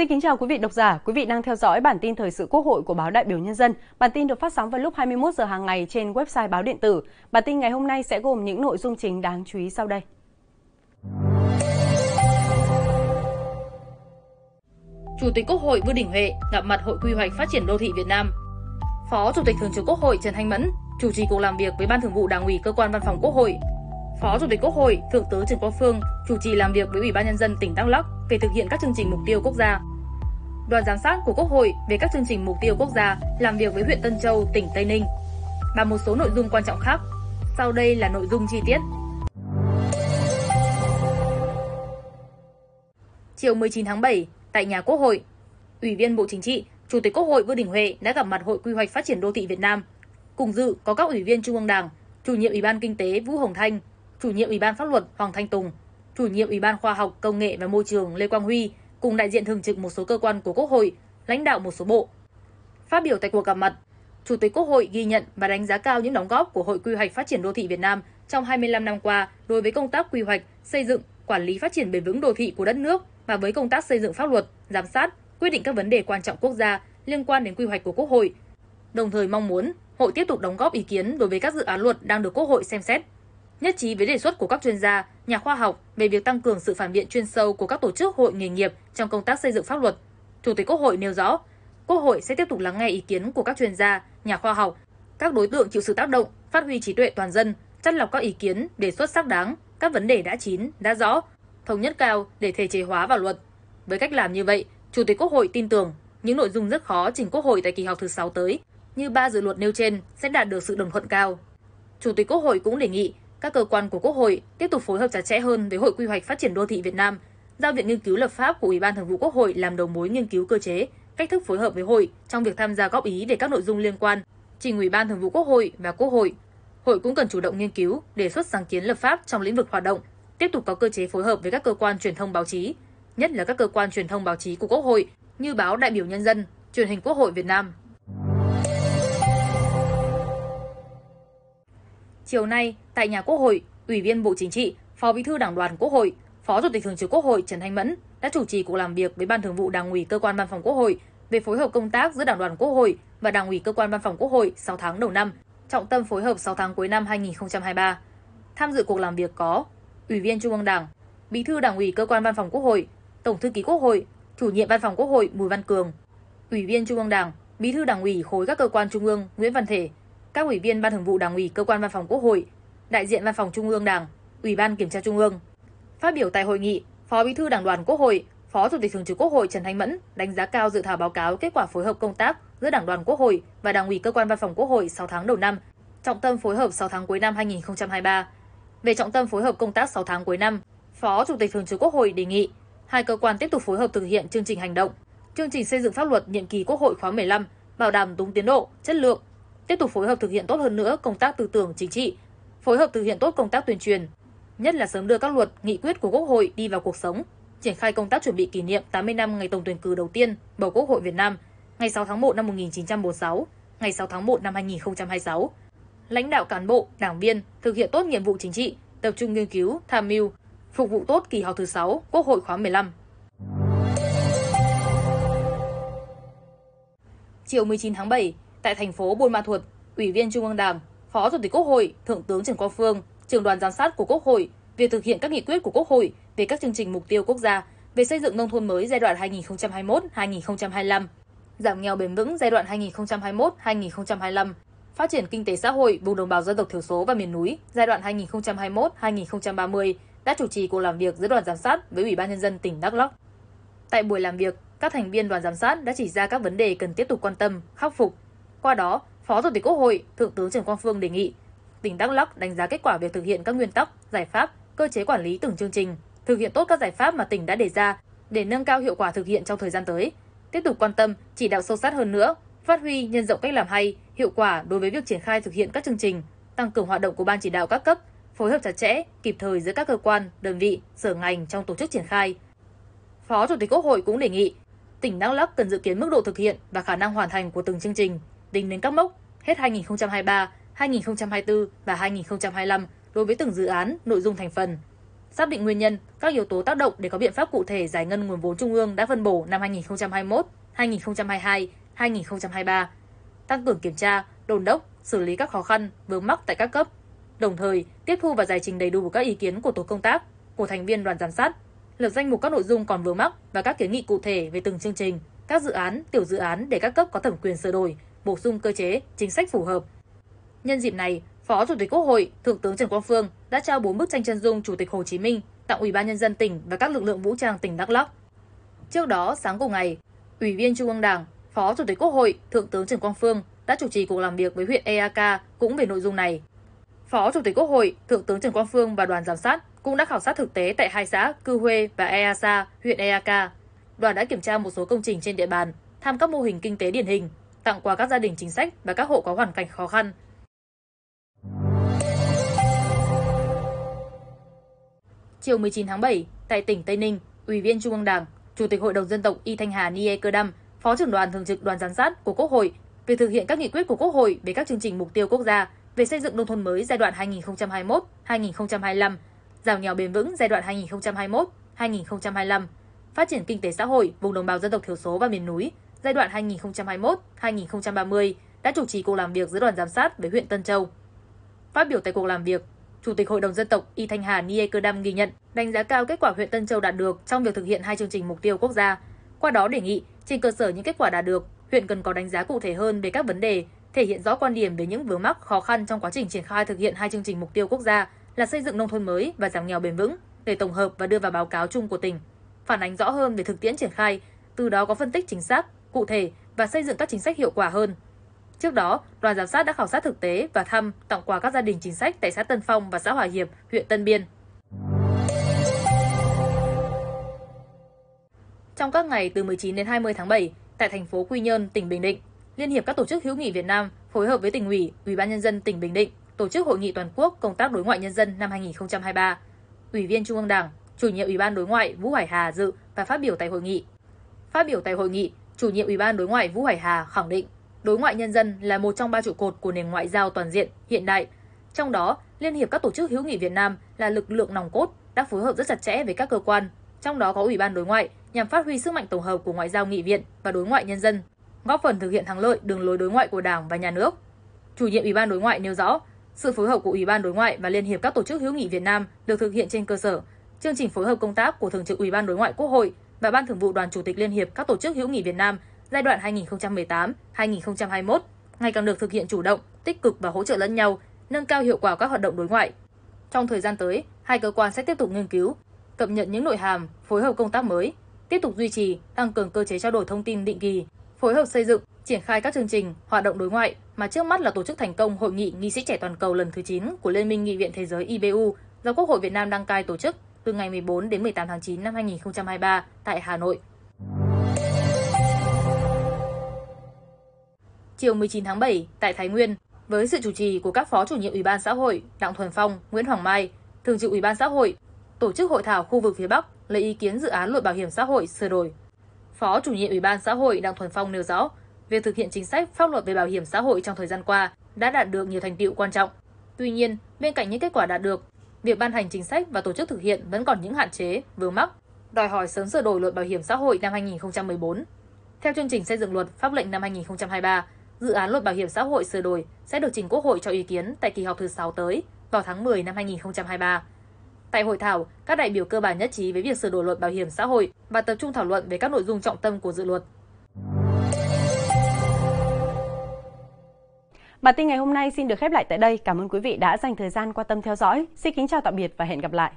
Xin kính chào quý vị độc giả, quý vị đang theo dõi bản tin thời sự Quốc hội của báo Đại biểu Nhân dân. Bản tin được phát sóng vào lúc 21 giờ hàng ngày trên website báo điện tử. Bản tin ngày hôm nay sẽ gồm những nội dung chính đáng chú ý sau đây. Chủ tịch Quốc hội Vương Đình Huệ gặp mặt Hội Quy hoạch Phát triển Đô thị Việt Nam. Phó Chủ tịch Thường trực Quốc hội Trần Thanh Mẫn chủ trì cuộc làm việc với Ban Thường vụ Đảng ủy Cơ quan Văn phòng Quốc hội. Phó Chủ tịch Quốc hội Thượng tướng Trần Quang Phương chủ trì làm việc với Ủy ban nhân dân tỉnh Đắk Lắk về thực hiện các chương trình mục tiêu quốc gia. Đoàn giám sát của Quốc hội về các chương trình mục tiêu quốc gia làm việc với huyện Tân Châu, tỉnh Tây Ninh và một số nội dung quan trọng khác. Sau đây là nội dung chi tiết. Chiều 19 tháng 7, tại nhà Quốc hội, Ủy viên Bộ Chính trị, Chủ tịch Quốc hội Vương Đình Huệ đã gặp mặt Hội Quy hoạch Phát triển Đô thị Việt Nam. Cùng dự có các ủy viên Trung ương Đảng, chủ nhiệm Ủy ban Kinh tế Vũ Hồng Thanh, chủ nhiệm Ủy ban Pháp luật Hoàng Thanh Tùng, chủ nhiệm Ủy ban Khoa học, Công nghệ và Môi trường Lê Quang Huy cùng đại diện thường trực một số cơ quan của Quốc hội, lãnh đạo một số bộ. Phát biểu tại cuộc gặp mặt, Chủ tịch Quốc hội ghi nhận và đánh giá cao những đóng góp của Hội Quy hoạch Phát triển Đô thị Việt Nam trong 25 năm qua đối với công tác quy hoạch, xây dựng, quản lý phát triển bền vững đô thị của đất nước và với công tác xây dựng pháp luật, giám sát, quyết định các vấn đề quan trọng quốc gia liên quan đến quy hoạch của Quốc hội. Đồng thời mong muốn hội tiếp tục đóng góp ý kiến đối với các dự án luật đang được Quốc hội xem xét. Nhất trí với đề xuất của các chuyên gia, nhà khoa học về việc tăng cường sự phản biện chuyên sâu của các tổ chức hội nghề nghiệp trong công tác xây dựng pháp luật. Chủ tịch Quốc hội nêu rõ, Quốc hội sẽ tiếp tục lắng nghe ý kiến của các chuyên gia, nhà khoa học, các đối tượng chịu sự tác động, phát huy trí tuệ toàn dân, chắt lọc các ý kiến, đề xuất xác đáng, các vấn đề đã chín, đã rõ, thống nhất cao để thể chế hóa vào luật. Với cách làm như vậy, Chủ tịch Quốc hội tin tưởng những nội dung rất khó trình Quốc hội tại kỳ họp thứ 6 tới, như ba dự luật nêu trên sẽ đạt được sự đồng thuận cao. Chủ tịch Quốc hội cũng đề nghị các cơ quan của Quốc hội tiếp tục phối hợp chặt chẽ hơn với Hội Quy hoạch Phát triển Đô thị Việt Nam, giao Viện Nghiên cứu Lập pháp của Ủy ban Thường vụ Quốc hội làm đầu mối nghiên cứu cơ chế, cách thức phối hợp với Hội trong việc tham gia góp ý về các nội dung liên quan, trình Ủy ban Thường vụ Quốc hội và Quốc hội. Hội cũng cần chủ động nghiên cứu, đề xuất sáng kiến lập pháp trong lĩnh vực hoạt động, tiếp tục có cơ chế phối hợp với các cơ quan truyền thông báo chí, nhất là các cơ quan truyền thông báo chí của Quốc hội như báo Đại biểu Nhân dân, truyền hình Quốc hội Việt Nam. Chiều nay, tại nhà Quốc hội, Ủy viên Bộ Chính trị, Phó Bí thư Đảng đoàn Quốc hội, Phó Chủ tịch Thường trực Quốc hội Trần Thanh Mẫn đã chủ trì cuộc làm việc với Ban Thường vụ Đảng ủy Cơ quan Văn phòng Quốc hội về phối hợp công tác giữa Đảng đoàn Quốc hội và Đảng ủy Cơ quan Văn phòng Quốc hội 6 tháng đầu năm, trọng tâm phối hợp 6 tháng cuối năm 2023. Tham dự cuộc làm việc có Ủy viên Trung ương Đảng, Bí thư Đảng ủy Cơ quan Văn phòng Quốc hội, Tổng thư ký Quốc hội, Chủ nhiệm Văn phòng Quốc hội Bùi Văn Cường, Ủy viên Trung ương Đảng, Bí thư Đảng ủy khối các cơ quan trung ương Nguyễn Văn Thể, các ủy viên Ban Thường vụ Đảng ủy Cơ quan Văn phòng Quốc hội, đại diện Văn phòng Trung ương Đảng, Ủy ban Kiểm tra Trung ương. Phát biểu tại hội nghị, Phó Bí thư Đảng đoàn Quốc hội, Phó Chủ tịch Thường trực Quốc hội Trần Thanh Mẫn đánh giá cao dự thảo báo cáo kết quả phối hợp công tác giữa Đảng đoàn Quốc hội và Đảng ủy Cơ quan Văn phòng Quốc hội 6 tháng đầu năm, trọng tâm phối hợp 6 tháng cuối năm 2023. Về trọng tâm phối hợp công tác 6 tháng cuối năm, Phó Chủ tịch Thường trực Quốc hội đề nghị hai cơ quan tiếp tục phối hợp thực hiện chương trình hành động, chương trình xây dựng pháp luật nhiệm kỳ Quốc hội khóa 15, bảo đảm đúng tiến độ, chất lượng, tiếp tục phối hợp thực hiện tốt hơn nữa công tác tư tưởng chính trị, phối hợp thực hiện tốt công tác tuyên truyền, nhất là sớm đưa các luật, nghị quyết của Quốc hội đi vào cuộc sống, triển khai công tác chuẩn bị kỷ niệm 80 năm ngày tổng tuyển cử đầu tiên bầu Quốc hội Việt Nam, ngày 6 tháng 1 năm 1946, ngày 6 tháng 1 năm 2026. Lãnh đạo cán bộ, đảng viên thực hiện tốt nhiệm vụ chính trị, tập trung nghiên cứu, tham mưu, phục vụ tốt kỳ họp thứ 6 Quốc hội khóa 15. Chiều 19 tháng 7, tại thành phố Buôn Ma Thuột, Ủy viên Trung ương Đảng, Phó Chủ tịch Quốc hội, Thượng tướng Trần Quang Phương, trưởng đoàn giám sát của Quốc hội việc thực hiện các nghị quyết của Quốc hội về các chương trình mục tiêu quốc gia về xây dựng nông thôn mới giai đoạn 2021-2025, giảm nghèo bền vững giai đoạn 2021-2025, phát triển kinh tế xã hội vùng đồng bào dân tộc thiểu số và miền núi giai đoạn 2021-2030 đã chủ trì cuộc làm việc giữa đoàn giám sát với Ủy ban nhân dân tỉnh Đắk Lắk. Tại buổi làm việc, các thành viên đoàn giám sát đã chỉ ra các vấn đề cần tiếp tục quan tâm, khắc phục. Qua đó, Phó Chủ tịch Quốc hội, Thượng tướng Trần Quang Phương đề nghị tỉnh Đắk Lắk đánh giá kết quả việc thực hiện các nguyên tắc, giải pháp, cơ chế quản lý từng chương trình, thực hiện tốt các giải pháp mà tỉnh đã đề ra để nâng cao hiệu quả thực hiện trong thời gian tới. Tiếp tục quan tâm, chỉ đạo sâu sát hơn nữa, phát huy nhân rộng cách làm hay, hiệu quả đối với việc triển khai thực hiện các chương trình, tăng cường hoạt động của ban chỉ đạo các cấp, phối hợp chặt chẽ, kịp thời giữa các cơ quan, đơn vị, sở ngành trong tổ chức triển khai. Phó Chủ tịch Quốc hội cũng đề nghị tỉnh Đắk Lắk cần dự kiến mức độ thực hiện và khả năng hoàn thành của từng chương trình, tính đến các mốc hết 2023, 2024 và 2025 đối với từng dự án, nội dung thành phần. xác định nguyên nhân, các yếu tố tác động để có biện pháp cụ thể giải ngân nguồn vốn trung ương đã phân bổ năm 2021, 2022, 2023, tăng cường kiểm tra, đồn đốc, xử lý các khó khăn, vướng mắc tại các cấp, đồng thời tiếp thu và giải trình đầy đủ các ý kiến của tổ công tác, của thành viên đoàn giám sát, lập danh mục các nội dung còn vướng mắc và các kiến nghị cụ thể về từng chương trình, các dự án, tiểu dự án để các cấp có thẩm quyền sửa đổi, bổ sung cơ chế, chính sách phù hợp. Nhân dịp này, Phó Chủ tịch Quốc hội, Thượng tướng Trần Quang Phương đã trao 4 bức tranh chân dung Chủ tịch Hồ Chí Minh tặng Ủy ban nhân dân tỉnh và các lực lượng vũ trang tỉnh Đắk Lắk. Trước đó, sáng cùng ngày, Ủy viên Trung ương Đảng, Phó Chủ tịch Quốc hội, Thượng tướng Trần Quang Phương đã chủ trì cuộc làm việc với huyện EAK cũng về nội dung này. Phó Chủ tịch Quốc hội, Thượng tướng Trần Quang Phương và đoàn giám sát cũng đã khảo sát thực tế tại hai xã Cư Huê và Easa, huyện EAK. Đoàn đã kiểm tra một số công trình trên địa bàn, thăm các mô hình kinh tế điển hình, tặng quà các gia đình chính sách và các hộ có hoàn cảnh khó khăn. Chiều 19 tháng 7, tại tỉnh Tây Ninh, Ủy viên Trung ương Đảng, Chủ tịch Hội đồng dân tộc Y Thanh Hà Nie Cơ Đăm, Phó trưởng đoàn thường trực đoàn giám sát của Quốc hội về thực hiện các nghị quyết của Quốc hội về các chương trình mục tiêu quốc gia về xây dựng nông thôn mới giai đoạn 2021-2025, giảm nghèo bền vững giai đoạn 2021-2025, phát triển kinh tế xã hội vùng đồng bào dân tộc thiểu số và miền núi giai đoạn 2021-2030 đã chủ trì cuộc làm việc giữa đoàn giám sát với huyện Tân Châu. Phát biểu tại cuộc làm việc, Chủ tịch Hội đồng dân tộc Y Thanh Hà Nie Cơ Đam ghi nhận, đánh giá cao kết quả huyện Tân Châu đạt được trong việc thực hiện hai chương trình mục tiêu quốc gia. Qua đó đề nghị, trên cơ sở những kết quả đạt được, huyện cần có đánh giá cụ thể hơn về các vấn đề, thể hiện rõ quan điểm về những vướng mắc khó khăn trong quá trình triển khai thực hiện hai chương trình mục tiêu quốc gia là xây dựng nông thôn mới và giảm nghèo bền vững để tổng hợp và đưa vào báo cáo chung của tỉnh, phản ánh rõ hơn về thực tiễn triển khai, từ đó có phân tích chính xác, cụ thể và xây dựng các chính sách hiệu quả hơn. Trước đó, đoàn giám sát đã khảo sát thực tế và thăm, tặng quà các gia đình chính sách tại xã Tân Phong và xã Hòa Hiệp, huyện Tân Biên. Trong các ngày từ 19 đến 20 tháng 7, tại thành phố Quy Nhơn, tỉnh Bình Định, Liên hiệp các tổ chức hữu nghị Việt Nam phối hợp với tỉnh ủy, Ủy ban nhân dân tỉnh Bình Định tổ chức hội nghị toàn quốc công tác đối ngoại nhân dân năm 2023. Ủy viên Trung ương Đảng, chủ nhiệm Ủy ban đối ngoại Vũ Hải Hà dự và phát biểu tại hội nghị. Phát biểu tại hội nghị, chủ nhiệm Ủy ban đối ngoại Vũ Hải Hà khẳng định đối ngoại nhân dân là một trong ba trụ cột của nền ngoại giao toàn diện hiện đại. Trong đó, Liên hiệp các tổ chức hữu nghị Việt Nam là lực lượng nòng cốt đã phối hợp rất chặt chẽ với các cơ quan, trong đó có Ủy ban đối ngoại nhằm phát huy sức mạnh tổng hợp của ngoại giao nghị viện và đối ngoại nhân dân, góp phần thực hiện thắng lợi đường lối đối ngoại của Đảng và nhà nước. Chủ nhiệm Ủy ban đối ngoại nêu rõ, sự phối hợp của Ủy ban đối ngoại và Liên hiệp các tổ chức hữu nghị Việt Nam được thực hiện trên cơ sở chương trình phối hợp công tác của Thường trực Ủy ban đối ngoại Quốc hội và Ban Thường vụ Đoàn Chủ tịch Liên hiệp các tổ chức hữu nghị Việt Nam giai đoạn 2018-2021 ngày càng được thực hiện chủ động, tích cực và hỗ trợ lẫn nhau, nâng cao hiệu quả các hoạt động đối ngoại. Trong thời gian tới, hai cơ quan sẽ tiếp tục nghiên cứu, cập nhật những nội hàm, phối hợp công tác mới, tiếp tục duy trì, tăng cường cơ chế trao đổi thông tin định kỳ, phối hợp xây dựng, triển khai các chương trình, hoạt động đối ngoại mà trước mắt là tổ chức thành công hội nghị nghị sĩ trẻ toàn cầu lần thứ 9 của Liên minh Nghị viện Thế giới IBU do Quốc hội Việt Nam đăng cai tổ chức từ ngày 14 đến 18 tháng 9 năm 2023 tại Hà Nội. Chiều 19 tháng 7 tại Thái Nguyên, với sự chủ trì của các phó chủ nhiệm Ủy ban xã hội Đặng Thuần Phong, Nguyễn Hoàng Mai, thường trực Ủy ban xã hội, tổ chức hội thảo khu vực phía Bắc lấy ý kiến dự án luật bảo hiểm xã hội sửa đổi. Phó chủ nhiệm Ủy ban xã hội Đặng Thuần Phong nêu rõ, việc thực hiện chính sách pháp luật về bảo hiểm xã hội trong thời gian qua đã đạt được nhiều thành tựu quan trọng. Tuy nhiên, bên cạnh những kết quả đạt được, việc ban hành chính sách và tổ chức thực hiện vẫn còn những hạn chế, vướng mắc, đòi hỏi sớm sửa đổi luật bảo hiểm xã hội năm 2014. Theo chương trình xây dựng luật pháp lệnh năm 2023, dự án luật bảo hiểm xã hội sửa đổi sẽ được trình Quốc hội cho ý kiến tại kỳ họp thứ 6 tới vào tháng 10 năm 2023. Tại hội thảo, các đại biểu cơ bản nhất trí với việc sửa đổi luật bảo hiểm xã hội và tập trung thảo luận về các nội dung trọng tâm của dự luật. Bản tin ngày hôm nay xin được khép lại tại đây. Cảm ơn quý vị đã dành thời gian quan tâm theo dõi. Xin kính chào tạm biệt và hẹn gặp lại.